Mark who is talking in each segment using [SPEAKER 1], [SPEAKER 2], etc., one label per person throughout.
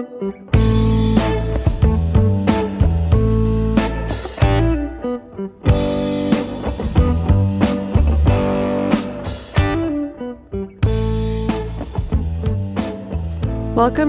[SPEAKER 1] Welcome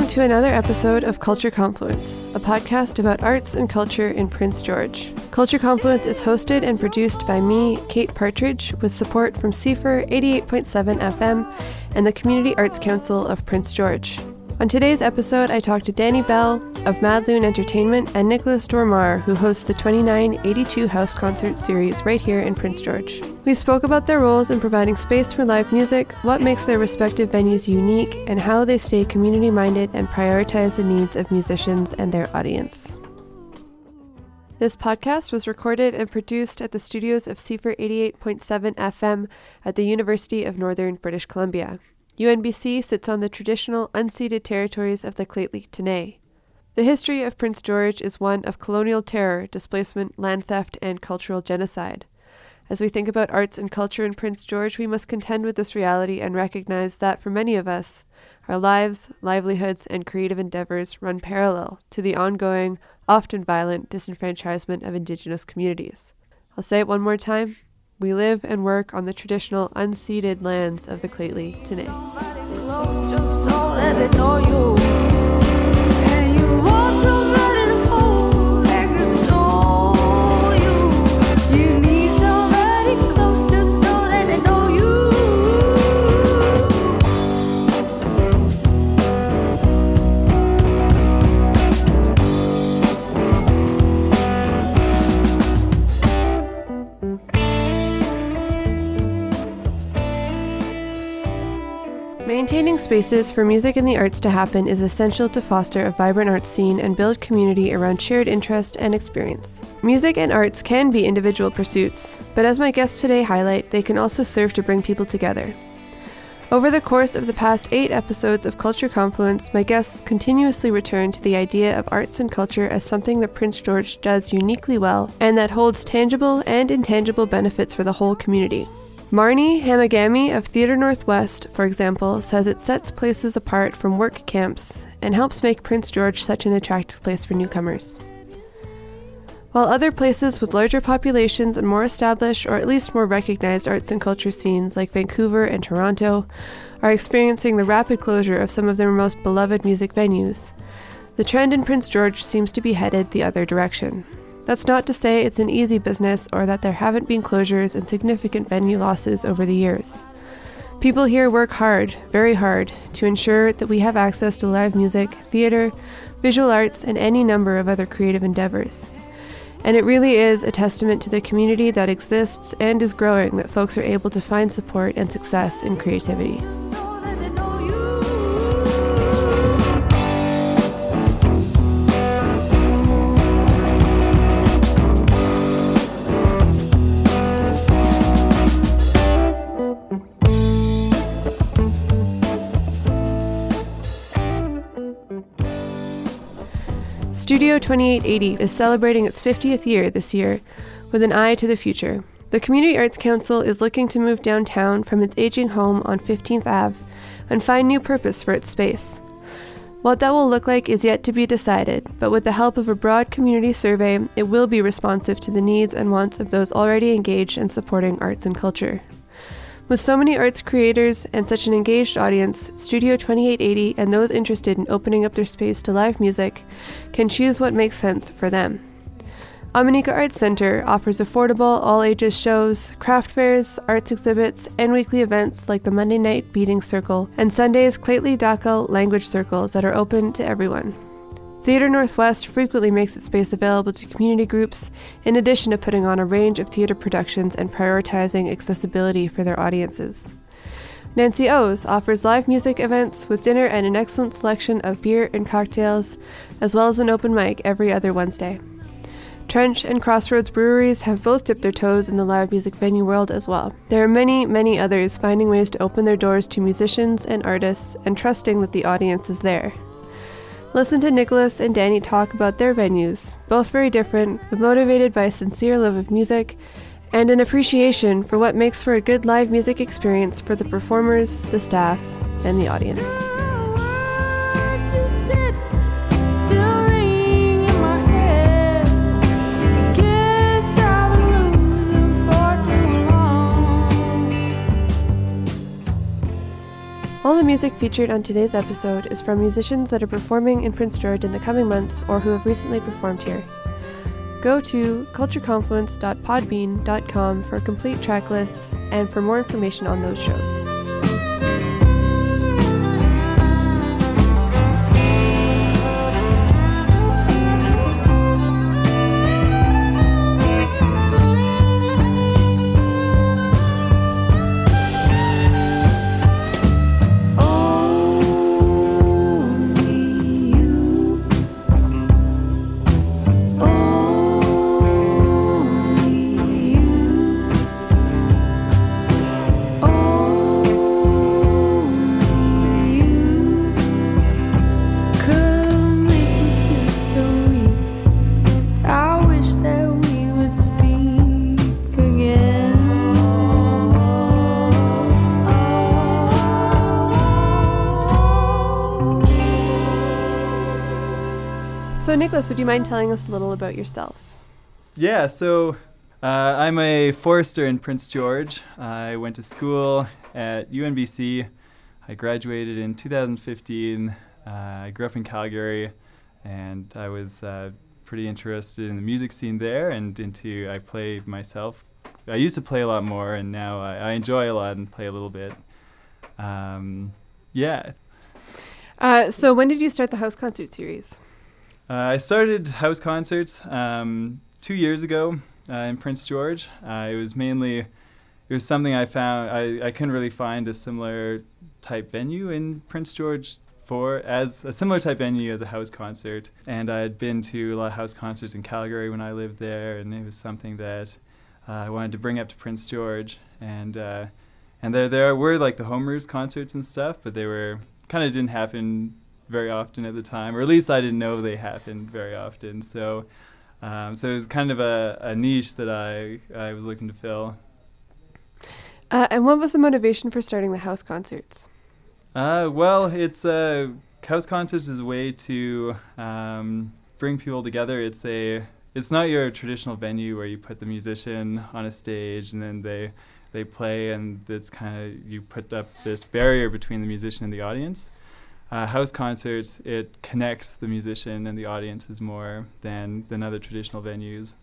[SPEAKER 1] to another episode of Culture Confluence, a podcast about arts and culture in Prince George. Culture Confluence is hosted and produced by me, Kate Partridge, with support from CFUR 88.7 FM and the Community Arts Council of Prince George. On today's episode, I talked to Danny Bell of Mad Loon Entertainment and Nicolas Dormar, who hosts the 2982 House Concert Series right here in Prince George. We spoke about their roles in providing space for live music, what makes their respective venues unique, and how they stay community minded and prioritize the needs of musicians and their audience. This podcast was recorded and produced at the studios of CFUR 88.7 FM at the University of Northern British Columbia. UNBC sits on the traditional unceded territories of the T'enneh. The history of Prince George is one of colonial terror, displacement, land theft, and cultural genocide. As we think about arts and culture in Prince George, we must contend with this reality and recognize that for many of us, our lives, livelihoods, and creative endeavors run parallel to the ongoing, often violent disenfranchisement of Indigenous communities. I'll say it one more time we live and work on the traditional unceded lands of the Lheidli T'enneh. Spaces for music and the arts to happen is essential to foster a vibrant arts scene and build community around shared interest and experience. Music and arts can be individual pursuits, but as my guests today highlight, they can also serve to bring people together. Over the course of the past eight episodes of Culture Confluence, my guests continuously return to the idea of arts and culture as something that Prince George does uniquely well and that holds tangible and intangible benefits for the whole community. Marnie Hamagami of Theatre Northwest, for example, says it sets places apart from work camps and helps make Prince George such an attractive place for newcomers. While other places with larger populations and more established or at least more recognized arts and culture scenes like Vancouver and Toronto are experiencing the rapid closure of some of their most beloved music venues, the trend in Prince George seems to be headed the other direction. That's not to say it's an easy business or that there haven't been closures and significant venue losses over the years. People here work hard, very hard, to ensure that we have access to live music, theater, visual arts, and any number of other creative endeavors. And it really is a testament to the community that exists and is growing that folks are able to find support and success in creativity. Studio 2880 is celebrating its 50th year this year with an eye to the future. The Community Arts Council is looking to move downtown from its aging home on 15th Ave and find new purpose for its space. What that will look like is yet to be decided, but with the help of a broad community survey, it will be responsive to the needs and wants of those already engaged in supporting arts and culture. With so many arts creators and such an engaged audience, Studio 2880 and those interested in opening up their space to live music can choose what makes sense for them. Omineca Arts Center offers affordable, all ages shows, craft fairs, arts exhibits, and weekly events like the Monday Night Beading Circle and Sunday's Lheidli Dakelh language circles that are open to everyone. Theatre Northwest frequently makes its space available to community groups, in addition to putting on a range of theatre productions and prioritizing accessibility for their audiences. Nancy O's offers live music events with dinner and an excellent selection of beer and cocktails, as well as an open mic every other Wednesday. Trench and Crossroads breweries have both dipped their toes in the live music venue world as well. There are many, many others finding ways to open their doors to musicians and artists and trusting that the audience is there. Listen to Nicolas and Danny talk about their venues, both very different, but motivated by a sincere love of music and an appreciation for what makes for a good live music experience for the performers, the staff, and the audience. Music featured on today's episode is from musicians that are performing in Prince George in the coming months or who have recently performed here. Go to cultureconfluence.podbean.com for a complete track list and for more information on those shows. Would you mind telling us a little about yourself?
[SPEAKER 2] Yeah, so uh, I'm a forester in Prince George. I went to school at UNBC. I graduated in 2015. Uh, I grew up in Calgary, and I was uh, pretty interested in the music scene there and into I play myself. I used to play a lot more, and now I, I enjoy a lot and play a little bit. Um, yeah.
[SPEAKER 1] Uh, so when did you start the house concert series?
[SPEAKER 2] Uh, I started house concerts um, two years ago uh, in Prince George. Uh, it was mainly it was something I found I, I couldn't really find a similar type venue in Prince George for as a similar type venue as a house concert. And I had been to a lot of house concerts in Calgary when I lived there, and it was something that uh, I wanted to bring up to Prince George. And uh, and there there were like the Homers concerts and stuff, but they were kind of didn't happen very often at the time, or at least I didn't know they happened very often. So, um, so it was kind of a, a niche that I I was looking to fill.
[SPEAKER 1] Uh, and what was the motivation for starting the house concerts?
[SPEAKER 2] Uh, well, it's uh, house concerts is a way to um, bring people together. It's a it's not your traditional venue where you put the musician on a stage and then they they play and it's kind of you put up this barrier between the musician and the audience uh, house concerts, it connects the musician and the audiences more than than other traditional venues.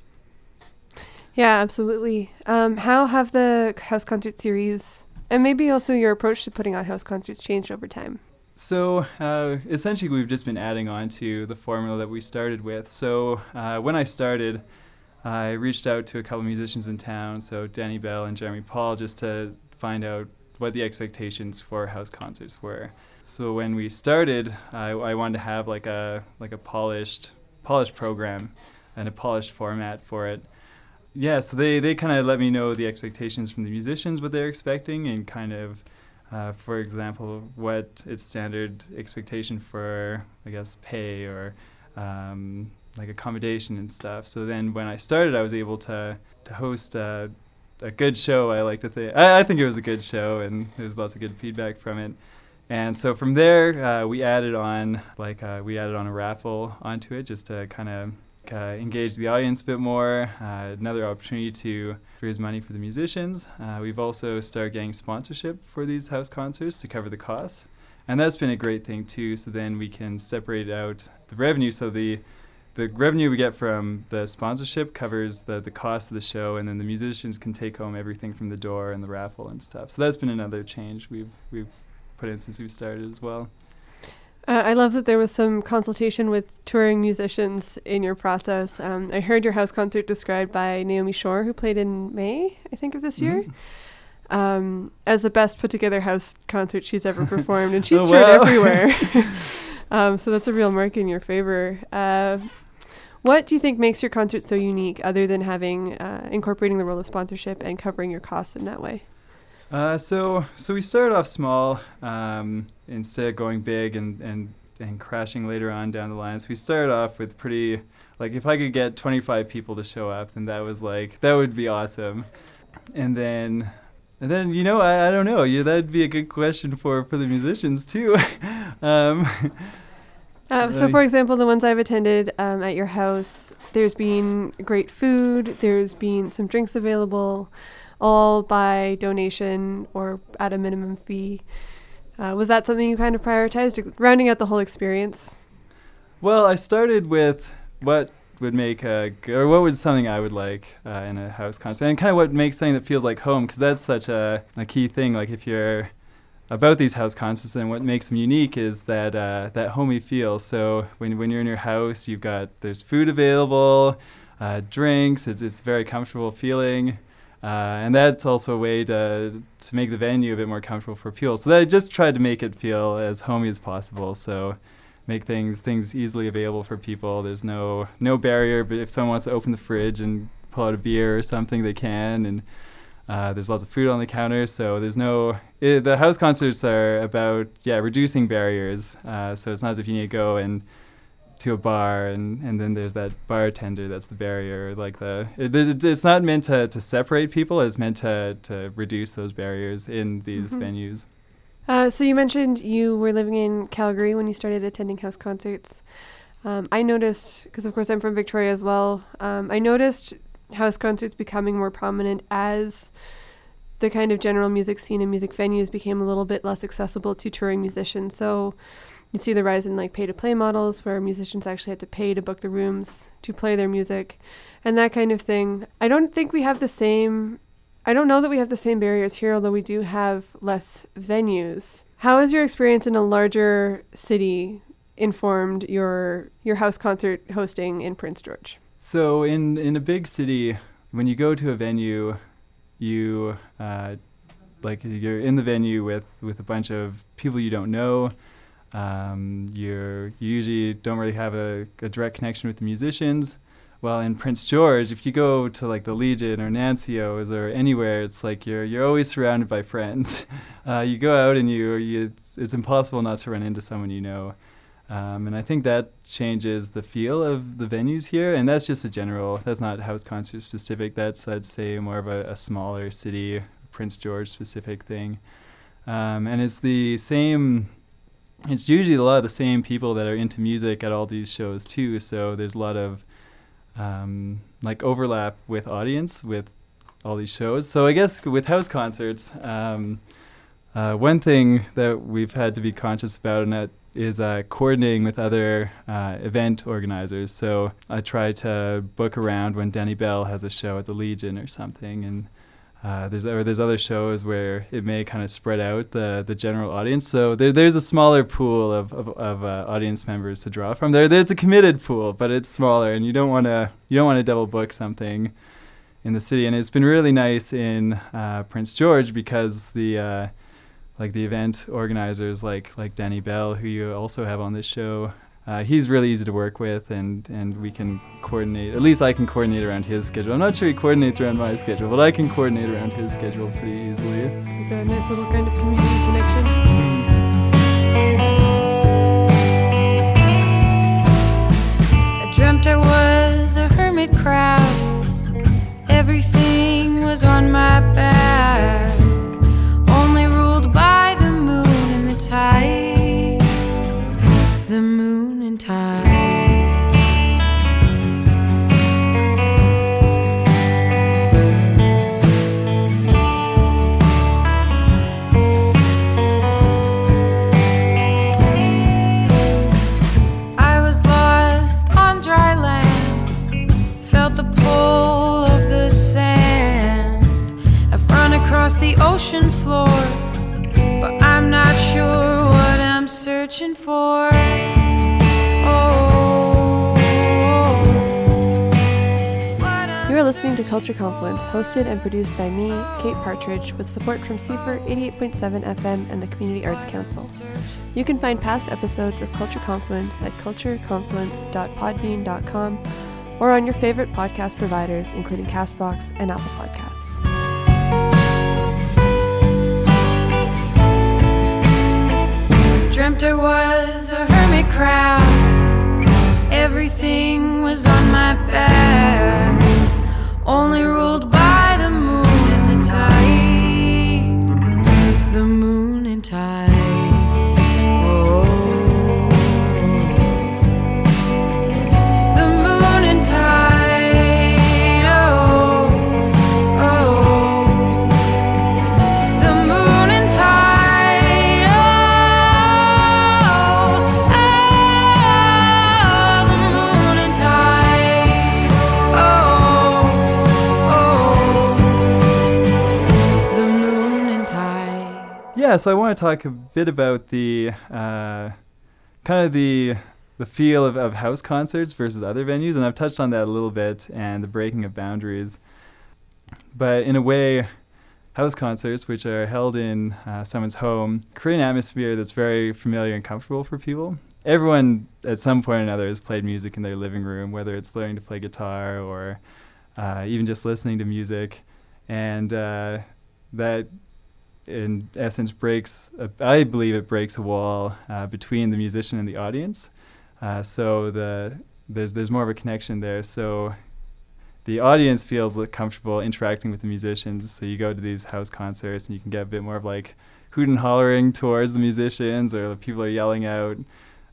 [SPEAKER 1] Yeah, absolutely. Um, how have the house concert series and maybe also your approach to putting on house concerts changed over time?
[SPEAKER 2] So uh, essentially, we've just been adding on to the formula that we started with. So uh, when I started, I reached out to a couple musicians in town, so Danny Bell and Jeremy Paul, just to find out what the expectations for house concerts were. So when we started, I, I wanted to have like a like a polished polished program and a polished format for it. Yeah, so they, they kind of let me know the expectations from the musicians, what they're expecting, and kind of, uh, for example, what its standard expectation for, I guess, pay or um, like accommodation and stuff. So then when I started, I was able to, to host a, a good show. I like to think. I, I think it was a good show, and there was lots of good feedback from it. And so from there, uh, we added on like uh, we added on a raffle onto it just to kind of uh, engage the audience a bit more. Uh, another opportunity to raise money for the musicians. Uh, we've also started getting sponsorship for these house concerts to cover the costs, and that's been a great thing too. So then we can separate out the revenue. So the the revenue we get from the sponsorship covers the, the cost of the show, and then the musicians can take home everything from the door and the raffle and stuff. So that's been another change we've we've put in since we started as well.
[SPEAKER 1] Uh, I love that there was some consultation with touring musicians in your process. Um, I heard your house concert described by Naomi Shore, who played in May, I think, of this mm-hmm. year, um, as the best put together house concert she's ever performed, and she's oh, toured wow. everywhere. um, so that's a real mark in your favor. Uh, what do you think makes your concert so unique, other than having uh, incorporating the role of sponsorship and covering your costs in that way?
[SPEAKER 2] Uh, so so we started off small um, instead of going big and, and and crashing later on down the line. So we started off with pretty like if I could get 25 people to show up, then that was like that would be awesome. And then and then you know I, I don't know that'd be a good question for for the musicians too. um,
[SPEAKER 1] uh, so, for example, the ones I've attended um, at your house, there's been great food. There's been some drinks available all by donation or at a minimum fee. Uh, was that something you kind of prioritized, rounding out the whole experience?
[SPEAKER 2] Well, I started with what would make a g- or what was something I would like uh, in a house concert, and kind of what makes something that feels like home, because that's such a, a key thing. Like if you're about these house concerts and what makes them unique is that uh, that homey feel. So when when you're in your house, you've got there's food available, uh, drinks. It's it's very comfortable feeling. Uh, and that's also a way to to make the venue a bit more comfortable for people. So I just tried to make it feel as homey as possible. So make things things easily available for people. There's no no barrier, but if someone wants to open the fridge and pull out a beer or something, they can. And uh, there's lots of food on the counter, so there's no. It, the house concerts are about yeah reducing barriers. Uh, so it's not as if you need to go and to a bar and, and then there's that bartender that's the barrier like the it, it's not meant to, to separate people it's meant to, to reduce those barriers in these mm-hmm. venues.
[SPEAKER 1] Uh, so you mentioned you were living in calgary when you started attending house concerts. Um, i noticed because of course i'm from victoria as well um, i noticed house concerts becoming more prominent as the kind of general music scene and music venues became a little bit less accessible to touring musicians. So you'd see the rise in like pay to play models where musicians actually had to pay to book the rooms to play their music and that kind of thing. I don't think we have the same I don't know that we have the same barriers here although we do have less venues. How has your experience in a larger city informed your your house concert hosting in Prince George?
[SPEAKER 2] So in in a big city when you go to a venue you uh, like you're in the venue with with a bunch of people you don't know um, you usually don't really have a, a, direct connection with the musicians. Well, in Prince George, if you go to like the Legion or Nancy O's or anywhere, it's like you're you're always surrounded by friends. Uh, you go out and you, you it's, it's, impossible not to run into someone you know. Um, and I think that changes the feel of the venues here. And that's just a general. That's not house concert specific. That's I'd say more of a, a smaller city, Prince George specific thing. Um, and it's the same it's usually a lot of the same people that are into music at all these shows too. So there's a lot of um, like overlap with audience with all these shows. So I guess with house concerts, um, uh, one thing that we've had to be conscious about and that is uh, coordinating with other uh, event organizers. So I try to book around when Danny Bell has a show at the Legion or something, and uh, there's or there's other shows where it may kind of spread out the the general audience. So there, there's a smaller pool of of, of uh, audience members to draw from. There there's a committed pool, but it's smaller, and you don't want to you don't want to double book something in the city. And it's been really nice in uh, Prince George because the uh, like the event organizers like like Danny Bell, who you also have on this show, uh, he's really easy to work with, and, and we can coordinate. At least I can coordinate around his schedule. I'm not sure he coordinates around my schedule, but I can coordinate around his schedule pretty easily.
[SPEAKER 1] It's like a nice little kind of community connection.
[SPEAKER 3] I dreamt I was a hermit crab. Everything was on my back. Searching for. Oh.
[SPEAKER 1] listening to Culture Confluence, hosted and produced by me, Kate Partridge, with support from CFUR 88.7 FM and the Community Arts Council. You can find past episodes of Culture Confluence at cultureconfluence.podbean.com or on your favorite podcast providers, including Castbox and Apple Podcasts.
[SPEAKER 3] Dreamt I was a hermit crab. Everything was on my back only ruled by
[SPEAKER 2] yeah, so I want to talk a bit about the uh, kind of the the feel of, of house concerts versus other venues, and I've touched on that a little bit, and the breaking of boundaries. But in a way, house concerts, which are held in uh, someone's home, create an atmosphere that's very familiar and comfortable for people. Everyone, at some point or another, has played music in their living room, whether it's learning to play guitar or uh, even just listening to music, and uh, that in essence breaks a, I believe it breaks a wall uh, between the musician and the audience. Uh, so the there's there's more of a connection there. So the audience feels comfortable interacting with the musicians. So you go to these house concerts and you can get a bit more of like hoot and hollering towards the musicians or the people are yelling out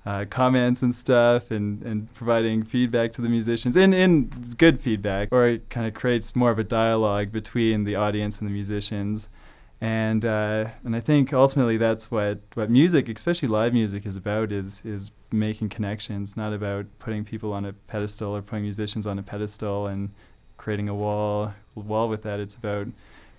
[SPEAKER 2] uh, comments and stuff and, and providing feedback to the musicians in, in good feedback. Or it kind of creates more of a dialogue between the audience and the musicians and uh, and I think ultimately that's what what music, especially live music, is about is is making connections, not about putting people on a pedestal or putting musicians on a pedestal and creating a wall wall with that. It's about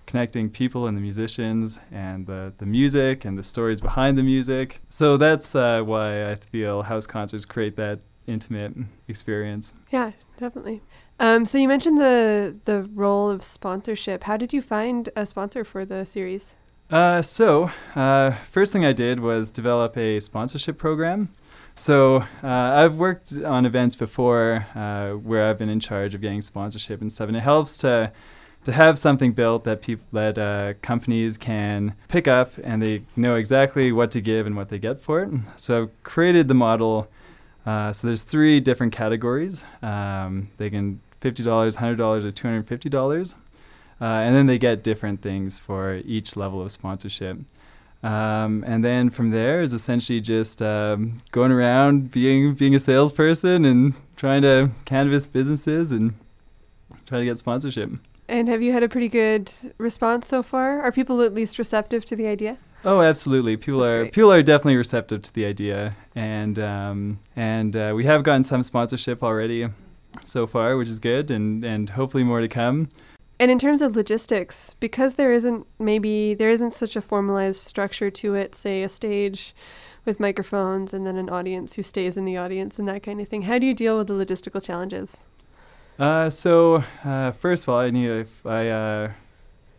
[SPEAKER 2] connecting people and the musicians and the, the music and the stories behind the music. So that's uh, why I feel house concerts create that intimate experience.
[SPEAKER 1] Yeah, definitely. Um, so you mentioned the the role of sponsorship. How did you find a sponsor for the series?
[SPEAKER 2] Uh, so uh, first thing I did was develop a sponsorship program. So uh, I've worked on events before uh, where I've been in charge of getting sponsorship and stuff, and it helps to to have something built that people that uh, companies can pick up and they know exactly what to give and what they get for it. So I've created the model. Uh, so there's three different categories. Um, they can $50, $100, or $250. Uh, and then they get different things for each level of sponsorship. Um, and then from there is essentially just um, going around being being a salesperson and trying to canvas businesses and try to get sponsorship.
[SPEAKER 1] And have you had a pretty good response so far? Are people at least receptive to the idea?
[SPEAKER 2] Oh, absolutely. People That's are great. people are definitely receptive to the idea, and um, and uh, we have gotten some sponsorship already so far, which is good, and and hopefully more to come.
[SPEAKER 1] And in terms of logistics, because there isn't maybe there isn't such a formalized structure to it, say a stage with microphones and then an audience who stays in the audience and that kind of thing. How do you deal with the logistical challenges?
[SPEAKER 2] Uh, so uh, first of all, I need if I uh,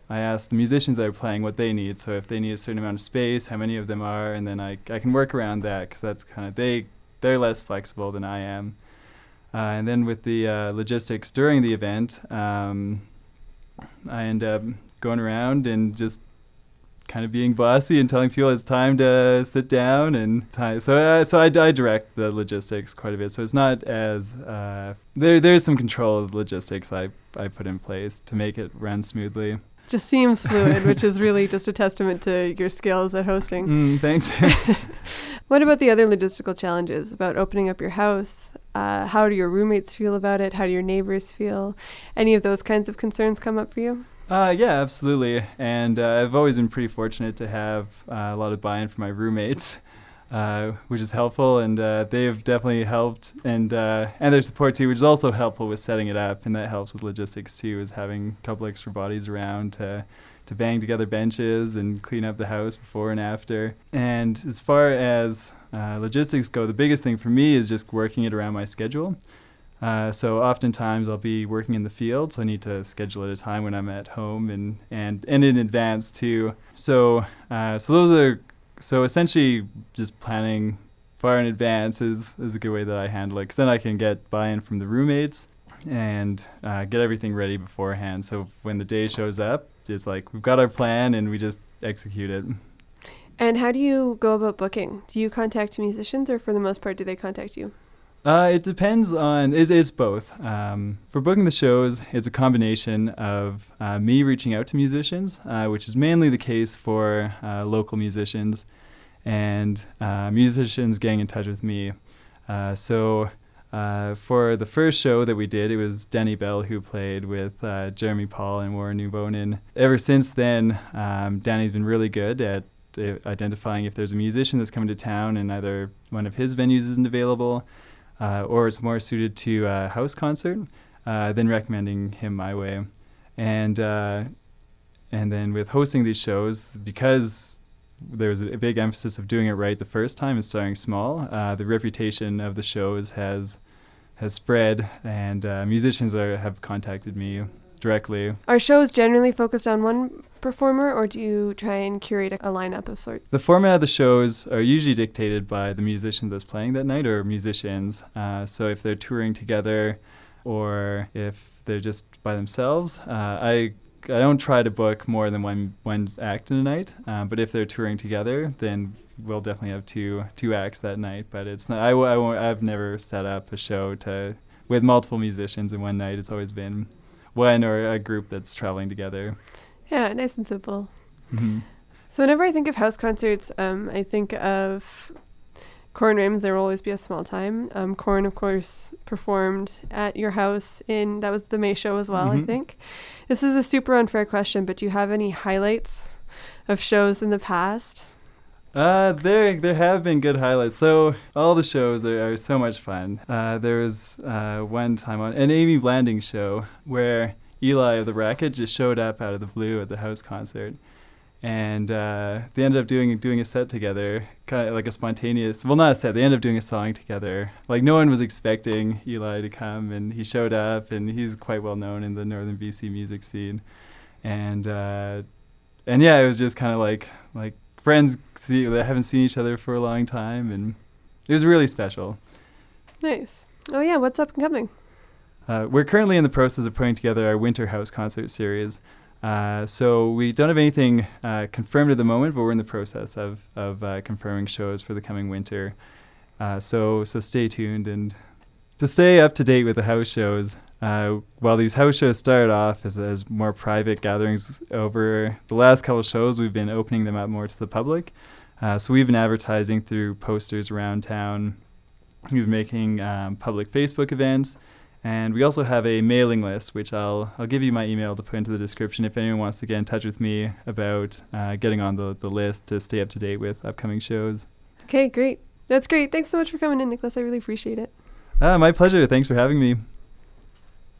[SPEAKER 2] I ask the musicians that are playing what they need. So if they need a certain amount of space, how many of them are, and then I I can work around that because that's kind of they they're less flexible than I am. Uh, and then with the uh, logistics during the event, um, I end up going around and just kind of being bossy and telling people it's time to sit down and time. So, uh, so I, I, direct the logistics quite a bit. So it's not as uh, there. There's some control of the logistics I I put in place to make it run smoothly.
[SPEAKER 1] Just seems fluid, which is really just a testament to your skills at hosting.
[SPEAKER 2] Mm, thanks.
[SPEAKER 1] what about the other logistical challenges about opening up your house? Uh, how do your roommates feel about it? How do your neighbors feel? Any of those kinds of concerns come up for you?
[SPEAKER 2] Uh, yeah, absolutely. And uh, I've always been pretty fortunate to have uh, a lot of buy-in from my roommates, uh, which is helpful. And uh, they've definitely helped, and and their support too, which is also helpful with setting it up, and that helps with logistics too, is having a couple extra bodies around to to bang together benches and clean up the house before and after. And as far as uh, logistics go, the biggest thing for me is just working it around my schedule. Uh, so oftentimes I'll be working in the field, so I need to schedule at a time when I'm at home and and, and in advance too. So uh, so those are so essentially just planning far in advance is, is a good way that I handle it because then I can get buy-in from the roommates and uh, get everything ready beforehand. So when the day shows up, it's like we've got our plan and we just execute it.
[SPEAKER 1] And how do you go about booking? Do you contact musicians, or for the most part, do they contact you?
[SPEAKER 2] Uh, it depends on. It, it's both. Um, for booking the shows, it's a combination of uh, me reaching out to musicians, uh, which is mainly the case for uh, local musicians, and uh, musicians getting in touch with me. Uh, so for the first show that we did, it was Denny Bell who played with Jeremy Paul and Warren Newbonin. Ever since then, um, Danny's been really good at identifying if there's a musician that's coming to town and either one of his venues isn't available uh, or it's more suited to a house concert, uh, then recommending him my way. And uh, and then with hosting these shows, because there was a big emphasis of doing it right the first time and starting small. Uh, the reputation of the shows has has spread, and uh, musicians are, have contacted me directly.
[SPEAKER 1] Are shows generally focused on one performer, or do you try and curate a, lineup of sorts?
[SPEAKER 2] The format of the shows are usually dictated by the musician that's playing that night or musicians. Uh, so if they're touring together, or if they're just by themselves, uh, I I don't try to book more than one one act in a night. Uh, but if they're touring together, then we'll definitely have two two acts that night. But it's not. I, I won't, I've never set up a show to with multiple musicians in one night. It's always been one or a group that's traveling together.
[SPEAKER 1] Yeah, nice and simple.
[SPEAKER 2] Mm-hmm.
[SPEAKER 1] So whenever I think of house concerts, um, I think of Corin Raymond. There will always be a small time. Um, Corn, of course, performed at your house in that was the May show as well. I
[SPEAKER 2] Mhm.
[SPEAKER 1] think this is a super unfair question, but do you have any highlights of shows in the past?
[SPEAKER 2] Uh, there there have been good highlights. So all the shows are, are so much fun. Uh, there was uh, one time on an Amy Blanding show where Eli of the Racket just showed up out of the blue at the house concert, and uh, they ended up doing doing a set together, kind of like a spontaneous. Well, not a set. They ended up doing a song together. Like no one was expecting Eli to come, and he showed up, and he's quite well known in the northern BC music scene, and uh, and yeah, it was just kind of like like friends see, that haven't seen each other for a long time, and it was really special.
[SPEAKER 1] Nice. Oh yeah, what's up and coming?
[SPEAKER 2] Uh, we're currently in the process of putting together our winter house concert series. Uh, so we don't have anything uh, confirmed at the moment, but we're in the process of of uh, confirming shows for the coming winter. Uh, so so stay tuned and to stay up to date with the house shows. Uh, while these house shows started off as, as more private gatherings, over the last couple shows we've been opening them up more to the public. Uh, so we've been advertising through posters around town. We've been making um, public Facebook events. And we also have a mailing list, which I'll I'll give you my email to put into the description if anyone wants to get in touch with me about uh, getting on the, the list to stay up to date with upcoming shows.
[SPEAKER 1] Okay, great. That's great. Thanks so much for coming in, Nicolas. I really appreciate it.
[SPEAKER 2] Ah, my pleasure. Thanks for having me.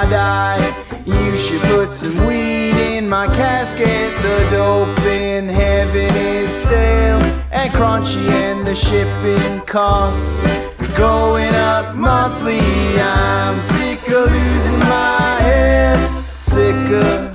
[SPEAKER 4] I die. You should put some weed in my casket. The dope in heaven is stale and crunchy, and the shipping costs are going up monthly. I'm sick of losing my head. Sick of,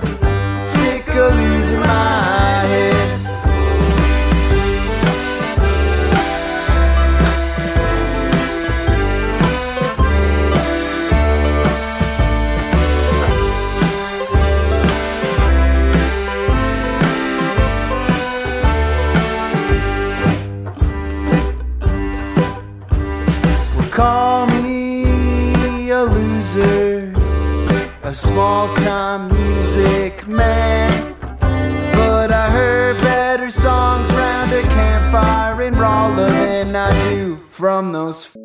[SPEAKER 4] small time music man. But I heard better songs round a campfire in Rolla than I do from those f-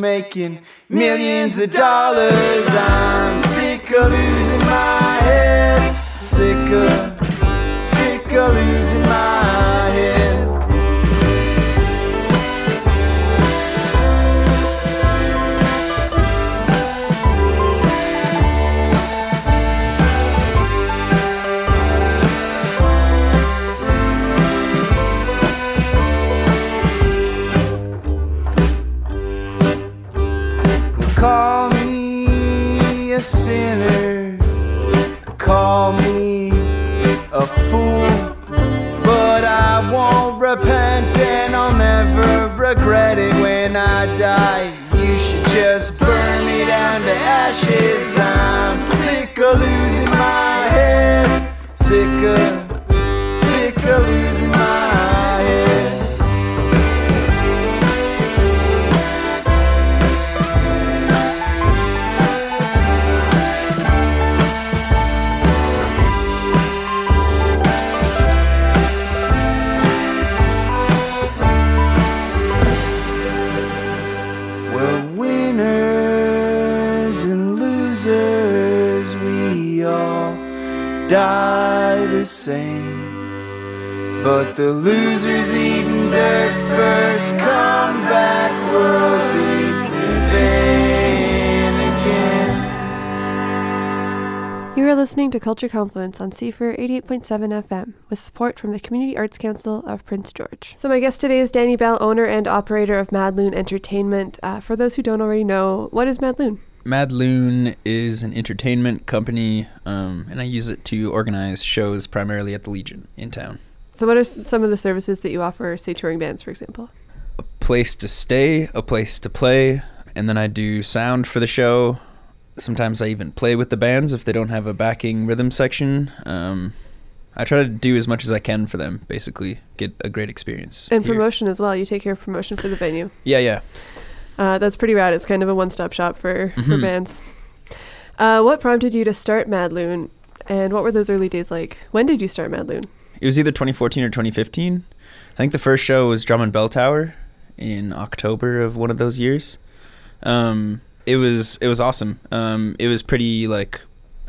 [SPEAKER 4] making millions of dollars. I'm sick of losing my head, sick of, sick of losing my head. When I die. You should just burn me down to ashes. I'm sick of losing my head, sick of, sick of losing same. But the losers eating dirt first come back worldly living again.
[SPEAKER 1] You are listening to Culture Confluence on CFUR 88.7 FM with support from the Community Arts Council of Prince George. So, my guest today is Danny Bell, owner and operator of Mad Loon Entertainment. Uh, for those who don't already know, what is Mad Loon?
[SPEAKER 5] Mad Loon is an entertainment company, um, and I use it to organize shows primarily at the Legion in town.
[SPEAKER 1] So, what are some of the services that you offer, say, touring bands, for example?
[SPEAKER 5] A place to stay, a place to play, and then I do sound for the show. Sometimes I even play with the bands if they don't have a backing rhythm section. Um, I try to do as much as I can for them, basically, get a great experience.
[SPEAKER 1] And
[SPEAKER 5] here.
[SPEAKER 1] promotion as well. You take care of promotion for the venue.
[SPEAKER 5] Yeah, yeah.
[SPEAKER 1] Uh, that's pretty rad. It's kind of a one-stop shop for, for
[SPEAKER 5] Mhm.
[SPEAKER 1] bands. Uh, what prompted you to start Mad Loon, and what were those early days like? When did you start Mad Loon?
[SPEAKER 5] It was either 2014 or 2015. I think the first show was Drum and Bell Tower in October of one of those years. Um, it was it was awesome. Um, it was pretty like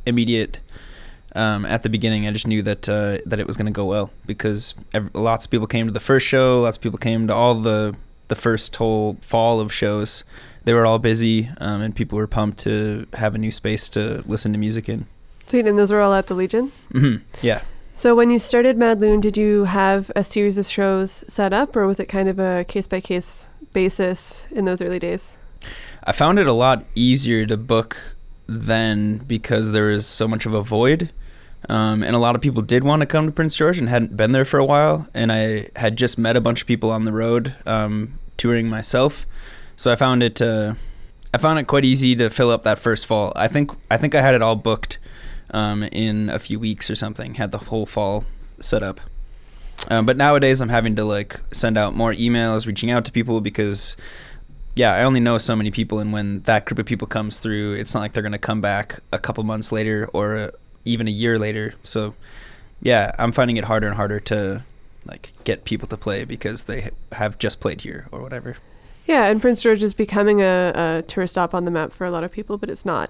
[SPEAKER 5] immediate. Um, at the beginning, I just knew that uh, that it was going to go well because ev- lots of people came to the first show. Lots of people came to all the the first whole fall of shows. They were all busy, um, and people were pumped to have a new space to listen to music in.
[SPEAKER 1] Sweet, and those were all at the Legion.
[SPEAKER 5] hmm Yeah.
[SPEAKER 1] So when you started Mad Loon, did you have a series of shows set up, or was it kind of a case by case basis in those early days?
[SPEAKER 5] I found it a lot easier to book then because there was so much of a void. Um, and a lot of people did want to come to Prince George and hadn't been there for a while. And I had just met a bunch of people on the road um, touring myself, so I found it uh, I found it quite easy to fill up that first fall. I think I think I had it all booked um, in a few weeks or something. Had the whole fall set up. Um, but nowadays I'm having to like send out more emails, reaching out to people because yeah, I only know so many people, and when that group of people comes through, it's not like they're gonna come back a couple months later or uh, even a year later. So, yeah, I'm finding it harder and harder to like get people to play because they have just played here or whatever.
[SPEAKER 1] Yeah, and Prince George is becoming a, a tourist stop on the map for a lot of people, but it's not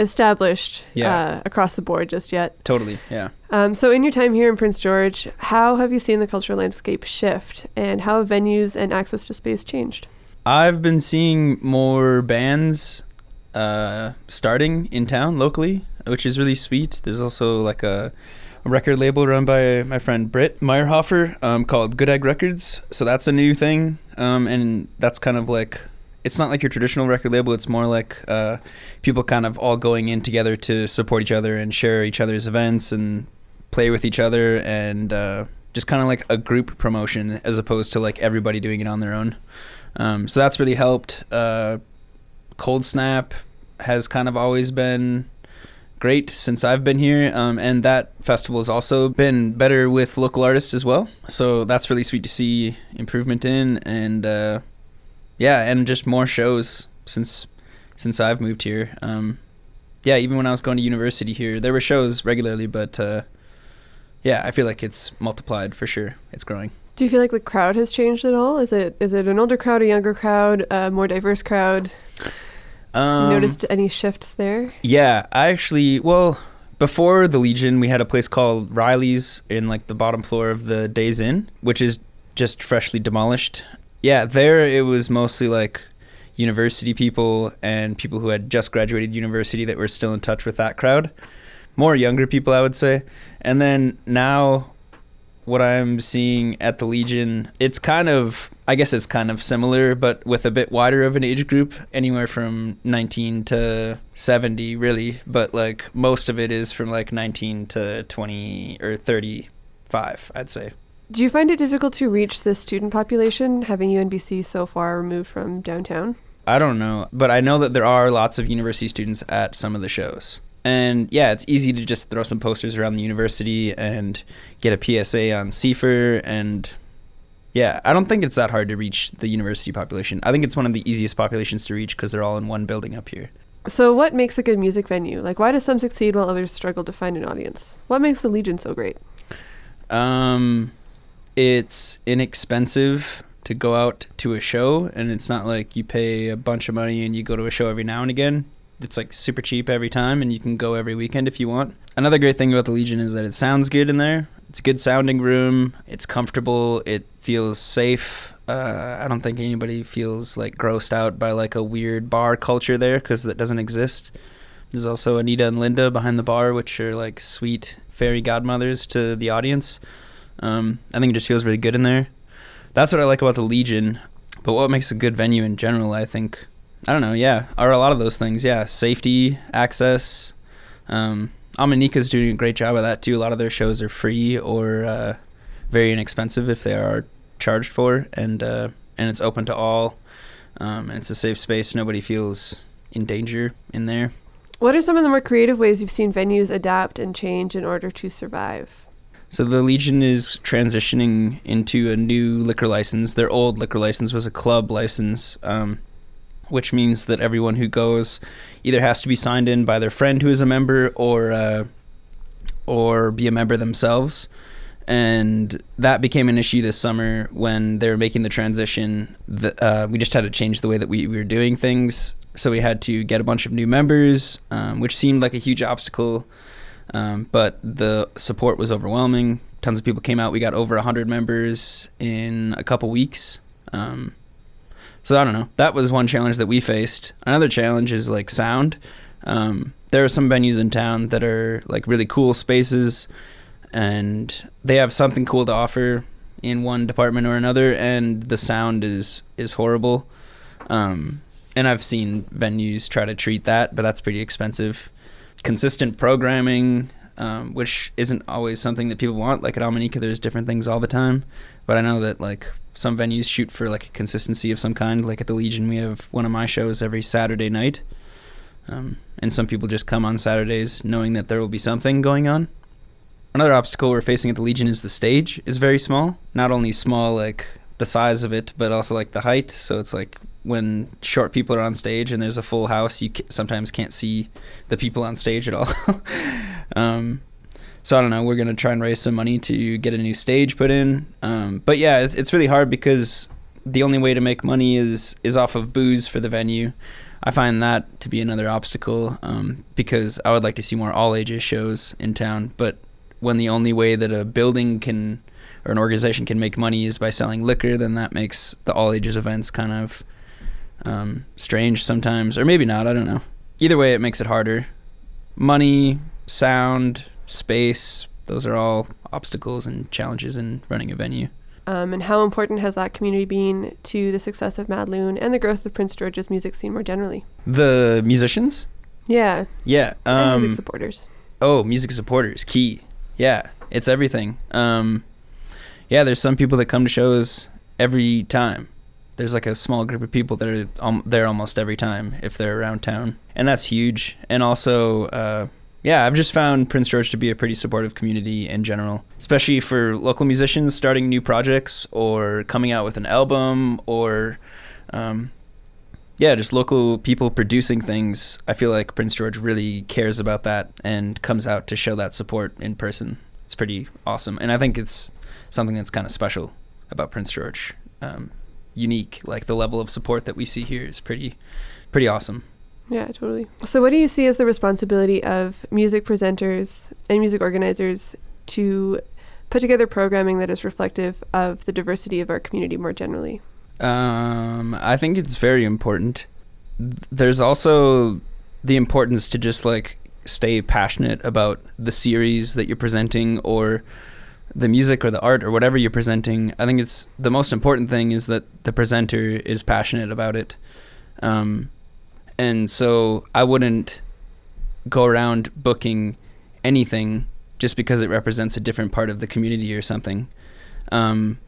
[SPEAKER 1] established
[SPEAKER 5] Yeah.
[SPEAKER 1] uh, across the board just yet.
[SPEAKER 5] Totally, yeah.
[SPEAKER 1] Um, so, in your time here in Prince George, how have you seen the cultural landscape shift, and how have venues and access to space changed?
[SPEAKER 5] I've been seeing more bands uh, starting in town locally, which is really sweet. There's also like a, a record label run by my friend Britt Meyerhofer um, called Good Egg Records. So that's a new thing, um, and that's kind of like it's not like your traditional record label. It's more like uh, people kind of all going in together to support each other and share each other's events and play with each other and uh, just kind of like a group promotion as opposed to like everybody doing it on their own. Um, so that's really helped. Uh, Cold Snap has kind of always been great since I've been here, um, and that festival has also been better with local artists as well. So that's really sweet to see improvement in, and uh, yeah, and just more shows since since I've moved here. Um, yeah, even when I was going to university here, there were shows regularly, but uh, yeah, I feel like it's multiplied for sure. It's growing.
[SPEAKER 1] Do you feel like the crowd has changed at all? Is it is it an older crowd, a younger crowd, a more diverse crowd?
[SPEAKER 5] Um,
[SPEAKER 1] noticed any shifts there?
[SPEAKER 5] Yeah, I actually, well, before the Legion, we had a place called Riley's in like the bottom floor of the Days Inn, which is just freshly demolished. Yeah, there it was mostly like university people and people who had just graduated university that were still in touch with that crowd. More younger people, I would say. And then now, what I'm seeing at the Legion, it's kind of, I guess it's kind of similar, but with a bit wider of an age group, anywhere from 19 to 70, really. But like most of it is from like 19 to 20 or 35, I'd say.
[SPEAKER 1] Do you find it difficult to reach the student population, having UNBC so far removed from downtown?
[SPEAKER 5] I don't know, but I know that there are lots of university students at some of the shows. And yeah, it's easy to just throw some posters around the university and get a PSA on CFUR. And yeah, I don't think it's that hard to reach the university population. I think it's one of the easiest populations to reach because they're all in one building up here.
[SPEAKER 1] So, what makes a good music venue? Like, why do some succeed while others struggle to find an audience? What makes the Legion so great?
[SPEAKER 5] Um, it's inexpensive to go out to a show, and it's not like you pay a bunch of money and you go to a show every now and again. It's like super cheap every time, and you can go every weekend if you want. Another great thing about the Legion is that it sounds good in there. It's a good sounding room. It's comfortable. It feels safe. Uh, I don't think anybody feels like grossed out by like a weird bar culture there because that doesn't exist. There's also Anita and Linda behind the bar, which are like sweet fairy godmothers to the audience. Um, I think it just feels really good in there. That's what I like about the Legion. But what makes a good venue in general, I think, I don't know, yeah, are a lot of those things. Yeah, safety, access. Um, Omineca doing a great job of that too. A lot of their shows are free or uh, very inexpensive if they are charged for, and uh, and it's open to all. Um, and it's a safe space. Nobody feels in danger in there.
[SPEAKER 1] What are some of the more creative ways you've seen venues adapt and change in order to survive?
[SPEAKER 5] So the Legion is transitioning into a new liquor license. Their old liquor license was a club license, um, which means that everyone who goes either has to be signed in by their friend who is a member or uh, or be a member themselves. And that became an issue this summer when they were making the transition. Uh, we just had to change the way that we, we were doing things. So we had to get a bunch of new members, um, which seemed like a huge obstacle. Um, but the support was overwhelming. Tons of people came out. We got over 100 members in a couple weeks. Um, so I don't know. That was one challenge that we faced. Another challenge is like sound. Um, there are some venues in town that are like really cool spaces, and they have something cool to offer in one department or another, and the sound is is horrible. Um, and I've seen venues try to treat that, but that's pretty expensive. Consistent programming, um, which isn't always something that people want. Like at Omineca, there's different things all the time, but I know that like some venues shoot for like a consistency of some kind. Like at the Legion, we have one of my shows every Saturday night, um, and some people just come on Saturdays knowing that there will be something going on. Another obstacle we're facing at the Legion is the stage is very small. Not only small like the size of it, but also like the height. So it's like when short people are on stage and there's a full house, you sometimes can't see the people on stage at all. um, so I don't know. We're gonna try and raise some money to get a new stage put in. Um, but yeah, it's really hard because the only way to make money is is off of booze for the venue. I find that to be another obstacle um, because I would like to see more all ages shows in town. But when the only way that a building can or an organization can make money is by selling liquor, then that makes the all ages events kind of um, strange sometimes, or maybe not. I don't know. Either way, it makes it harder. Money, sound, space, those are all obstacles and challenges in running a venue.
[SPEAKER 1] Um, and how important has that community been to the success of Mad Loon and the growth of Prince George's music scene more generally?
[SPEAKER 5] The musicians?
[SPEAKER 1] Yeah.
[SPEAKER 5] Yeah. Um,
[SPEAKER 1] and music supporters.
[SPEAKER 5] Oh, music supporters, key. Yeah, it's everything. Um, yeah, there's some people that come to shows every time. There's like a small group of people that are um, there almost every time if they're around town, and that's huge. And also, uh, yeah, I've just found Prince George to be a pretty supportive community in general, especially for local musicians starting new projects or coming out with an album or, um, yeah, just local people producing things. I feel like Prince George really cares about that and comes out to show that support in person. It's pretty awesome, and I think it's something that's kind of special about Prince George. Um, unique, like the level of support that we see here is pretty, pretty awesome.
[SPEAKER 1] Yeah, totally. So, what do you see as the responsibility of music presenters and music organizers to put together programming that is reflective of the diversity of our community more generally?
[SPEAKER 5] Um, I think it's very important. There's also the importance to just like stay passionate about the series that you're presenting or the music or the art or whatever you're presenting. I think it's the most important thing is that the presenter is passionate about it. Um, and so I wouldn't go around booking anything just because it represents a different part of the community or something. Um,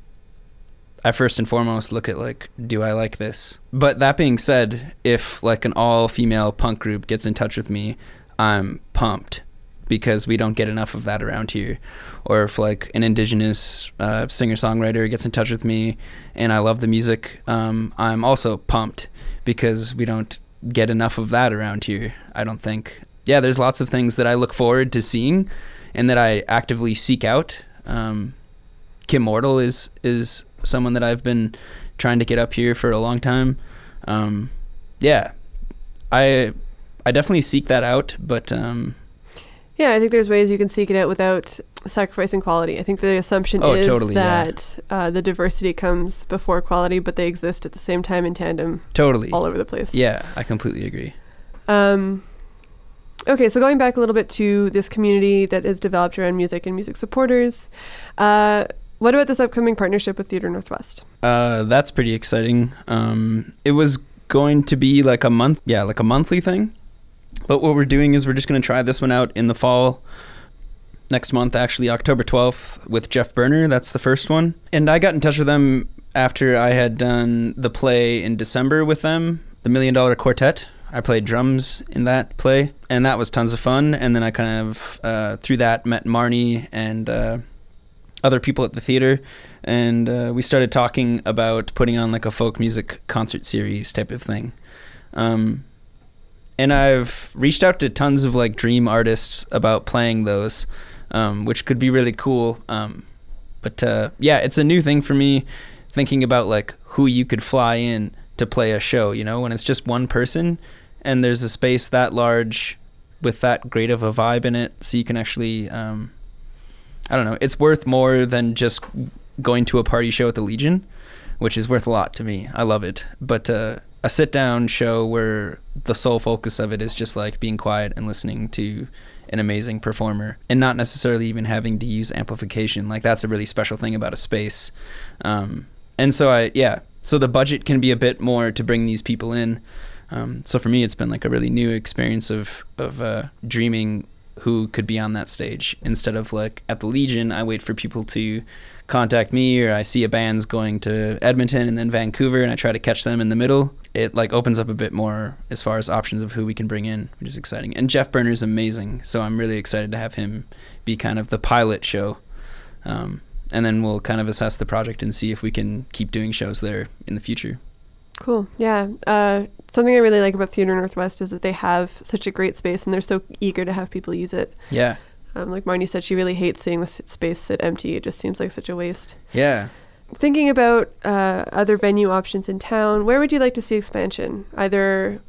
[SPEAKER 5] I first and foremost look at like, do I like this? But that being said, if like an all female punk group gets in touch with me, I'm pumped because we don't get enough of that around here. Or if like an indigenous uh, singer songwriter gets in touch with me and I love the music, um, I'm also pumped because we don't get enough of that around here. I don't think. Yeah, there's lots of things that I look forward to seeing and that I actively seek out. Um, Kimmortal is is someone that I've been trying to get up here for a long time. Um, yeah, I I definitely seek that out, but um,
[SPEAKER 1] Yeah, I think there's ways you can seek it out without sacrificing quality. I think the assumption
[SPEAKER 5] Oh,
[SPEAKER 1] is
[SPEAKER 5] totally, yeah.
[SPEAKER 1] that uh, the diversity comes before quality, but they exist at the same time in tandem
[SPEAKER 5] Totally.
[SPEAKER 1] all over the place.
[SPEAKER 5] Yeah, I completely agree.
[SPEAKER 1] Um, okay, so going back a little bit to this community that is developed around music and music supporters, uh, what about this upcoming partnership with Theatre Northwest?
[SPEAKER 5] Uh, that's pretty exciting. Um, it was going to be like a month, yeah, like a monthly thing. But what we're doing is we're just going to try this one out in the fall. Next month, actually, October 12th, with Jeff Berner. That's the first one. And I got in touch with them after I had done the play in December with them, the Million Dollar Quartet. I played drums in that play, and that was tons of fun. And then I kind of, uh, through that, met Marnie and uh, other people at the theater and uh, we started talking about putting on like a folk music concert series type of thing. Um, and I've reached out to tons of like dream artists about playing those, um, which could be really cool. Um, but uh, yeah, it's a new thing for me, thinking about like who you could fly in to play a show. You know, when it's just one person, and there's a space that large with that great of a vibe in it, so you can actually. Um, I don't know. It's worth more than just going to a party show at the Legion, which is worth a lot to me. I love it. But uh, a sit down show where the sole focus of it is just like being quiet and listening to an amazing performer and not necessarily even having to use amplification. Like that's a really special thing about a space. Um, and so I, yeah, so the budget can be a bit more to bring these people in. Um, so for me, it's been like a really new experience of of uh, dreaming who could be on that stage instead of like at the Legion. I wait for people to contact me, or I see a band's going to Edmonton and then Vancouver, and I try to catch them in the middle. It like opens up a bit more as far as options of who we can bring in, which is exciting. And Jeff Berner's amazing, so I'm really excited to have him be kind of the pilot show. Um, and then we'll kind of assess the project and see if we can keep doing shows there in the future.
[SPEAKER 1] Cool. Yeah. Uh, something I really like about Theatre Northwest is that they have such a great space and they're so eager to have people use it.
[SPEAKER 5] Yeah.
[SPEAKER 1] Um, like Marnie said, she really hates seeing the space sit empty. It just seems like such a waste.
[SPEAKER 5] Yeah.
[SPEAKER 1] Thinking about uh, other venue options in town, where would you like to see expansion? Either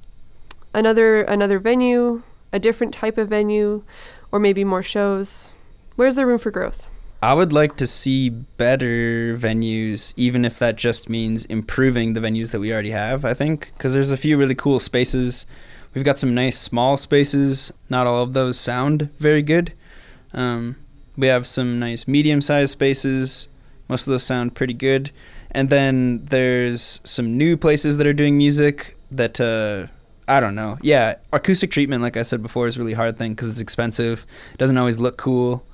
[SPEAKER 1] another another venue, a different type of venue, or maybe more shows. Where's the room for growth?
[SPEAKER 5] I would like to see better venues, even if that just means improving the venues that we already have. I think because there's a few really cool spaces. We've got some nice small spaces. Not all of those sound very good. Um, we have some nice medium-sized spaces. Most of those sound pretty good. And then there's some new places that are doing music that uh, I don't know. Yeah, acoustic treatment, like I said before, is really hard thing because it's expensive. It doesn't always look cool.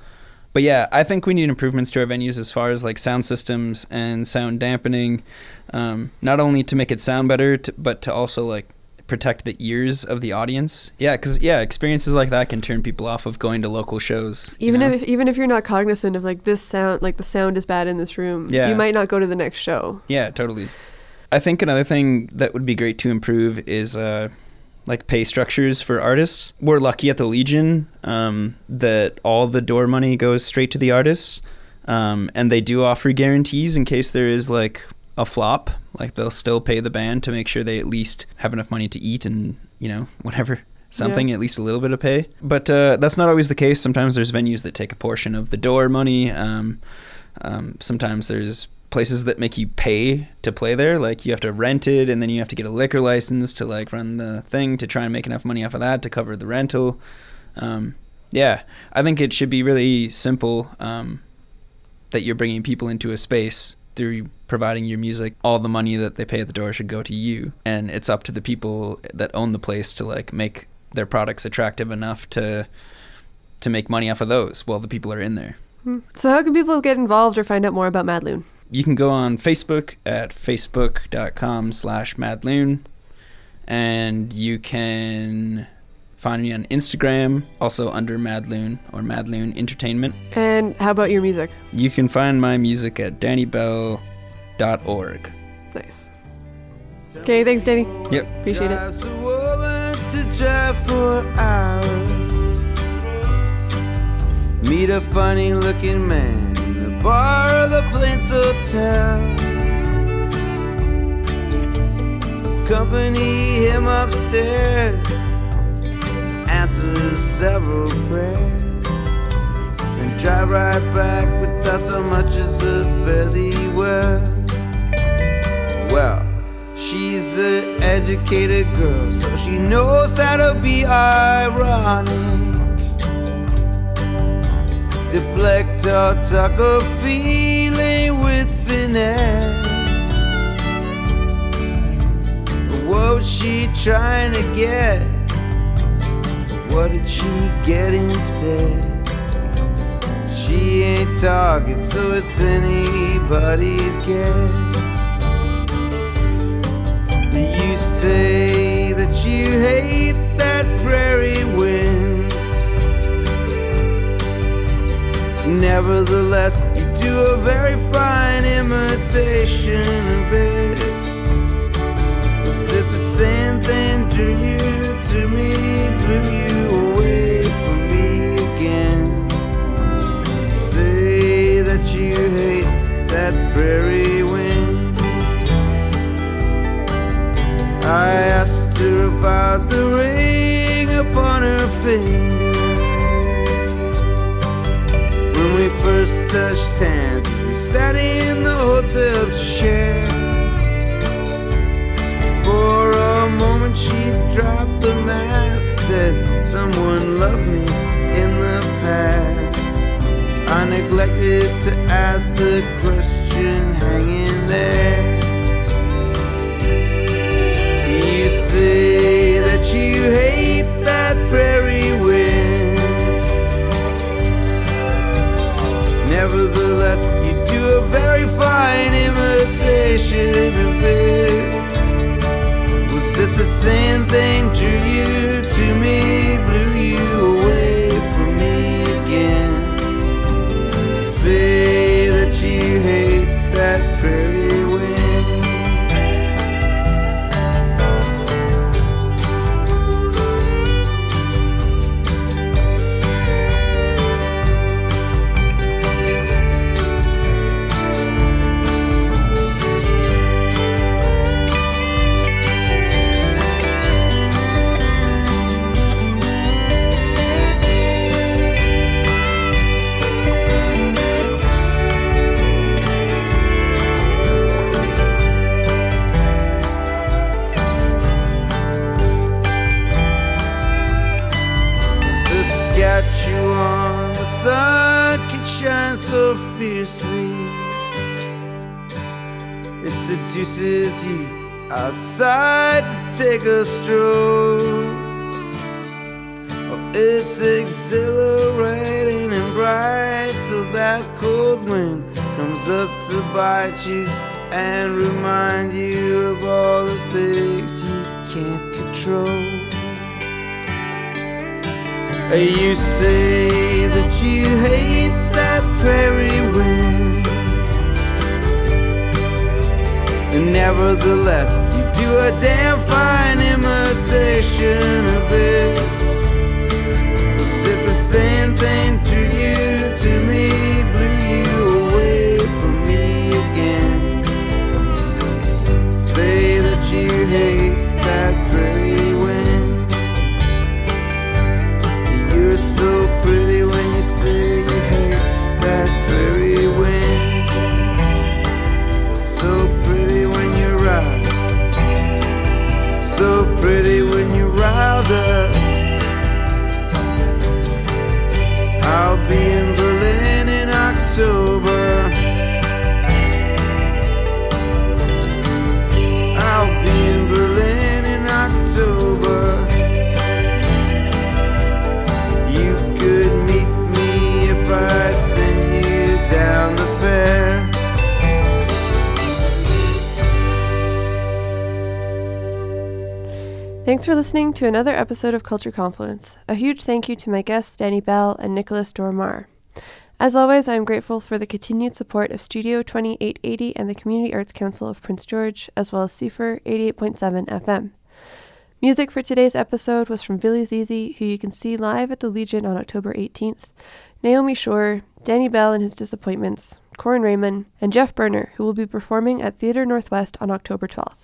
[SPEAKER 5] But yeah, I think we need improvements to our venues as far as like sound systems and sound dampening, um, not only to make it sound better, to, but to also like protect the ears of the audience. Yeah, because yeah, experiences like that can turn people off of going to local shows. you
[SPEAKER 1] Even
[SPEAKER 5] know?
[SPEAKER 1] if even if you're not cognizant of like this sound, like the sound is bad in this room,
[SPEAKER 5] Yeah.
[SPEAKER 1] you might not go to the next show.
[SPEAKER 5] Yeah, totally. I think another thing that would be great to improve is uh, like pay structures for artists. We're lucky at the Legion um, that all the door money goes straight to the artists, um, and they do offer guarantees in case there is like a flop. Like they'll still pay the band to make sure they at least have enough money to eat and you know whatever something at least a little bit of pay. But uh, that's not always the case. Sometimes there's venues that take a portion of the door money. Um, um, sometimes there's places that make you pay to play there. Like you have to rent it, and then you have to get a liquor license to like run the thing to try and make enough money off of that to cover the rental. Um, yeah, I think it should be really simple um, that you're bringing people into a space through providing your music. All the money that they pay at the door should go to you, and it's up to the people that own the place to like make their products attractive enough to to make money off of those while the people are in there.
[SPEAKER 1] Hmm. So how can people get involved or find out more about Mad Loon?
[SPEAKER 5] you can go on Facebook at facebook.com slash madloon. And you can find me on Instagram, also under Madloon or Madloon Entertainment.
[SPEAKER 1] And how about your music?
[SPEAKER 5] You can find my music at dannybell.org.
[SPEAKER 1] Nice. Okay, thanks, Danny.
[SPEAKER 5] Yep.
[SPEAKER 1] Appreciate it.
[SPEAKER 4] Drives a woman to drive for hours. Meet a funny looking man in the bar of the Plains Hotel. Company him upstairs. Answer several prayers.
[SPEAKER 6] And drive right back without so much as a fairly word. Well, she's an educated girl, so she knows how to be ironic. Deflect or talk of feeling with finesse. What was she trying to get? What did she get instead? She ain't target, so it's anybody's guess. You say that you hate that prairie wind. Nevertheless, you do a very fine imitation of it. Was it the same thing drew you to me, blew you hate that prairie wind. I asked her about the ring upon her finger. When we first touched hands, we sat in the hotel chair. Neglected to ask the question hanging there. You say that you hate that prairie wind. Nevertheless, you do a very fine imitation of it. Was it the same thing drew you to me, you outside to take a stroll. Oh, it's exhilarating and bright till that cold wind comes up to bite you and remind you of all the things you can't control. You say that you hate that prairie wind. And nevertheless, you do a damn fine imitation of it. Was it the same thing
[SPEAKER 1] Thanks for listening to another episode of Culture Confluence. A huge thank you to my guests Danny Bell and Nicolas Dormar. As always, I am grateful for the continued support of Studio 2880 and the Community Arts Council of Prince George, as well as CFUR 88.7 FM. Music for today's episode was from Billy Zizi, who you can see live at the Legion on October 18th, Naomi Shore, Danny Bell and His Disappointments, Corin Raymond, and Jeff Berner, who will be performing at Theatre Northwest on October 12th.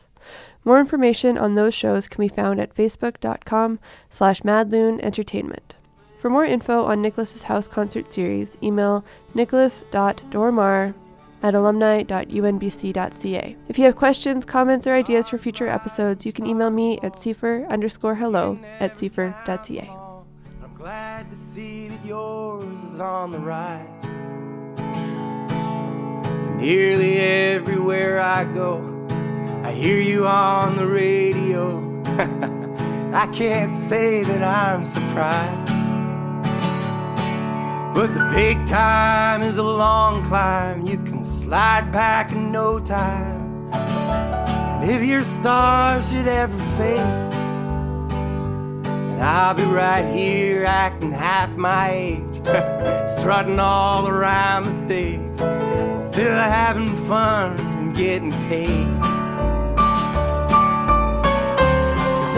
[SPEAKER 1] More information on those shows can be found at facebook.com slash madloon entertainment. For more info on Nicolas's House concert series, email nicolas.dormar at alumni.unbc.ca. If you have questions, comments, or ideas for future episodes, you can email me at cfur underscore hello at cfur.ca.
[SPEAKER 4] I'm glad to see that yours is on the rise. Nearly everywhere I go, I hear you on the radio. I can't say that I'm surprised. But the big time is a long climb. You can slide back in no time. And if your star should ever fade, I'll be right here acting half my age, strutting all around the stage, still having fun and getting paid.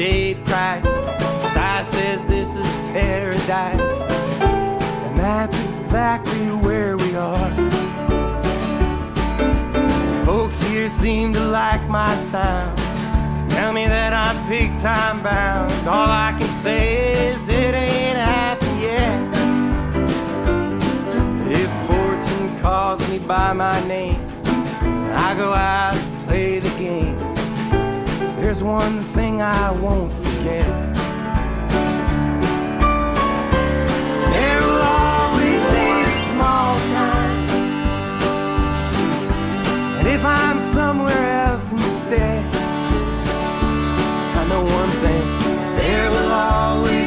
[SPEAKER 4] day price. Sign says this is paradise. And that's exactly where we are. Folks here seem to like my sound. Tell me that I'm big time bound. All I can say is it ain't happened yet. If fortune calls me by my name, I go out to play the game. There's one thing I won't forget. There will always be a small time. And if I'm somewhere else instead, I know one thing there will always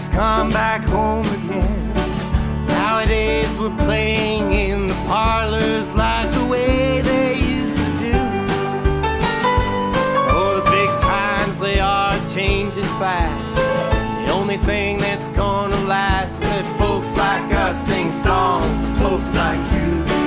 [SPEAKER 4] Music's come back home again. Nowadays we're playing in the parlors like the way they used to do. Oh, the big times they are changing fast. The only thing that's gonna last is that folks like us sing songs to folks like you.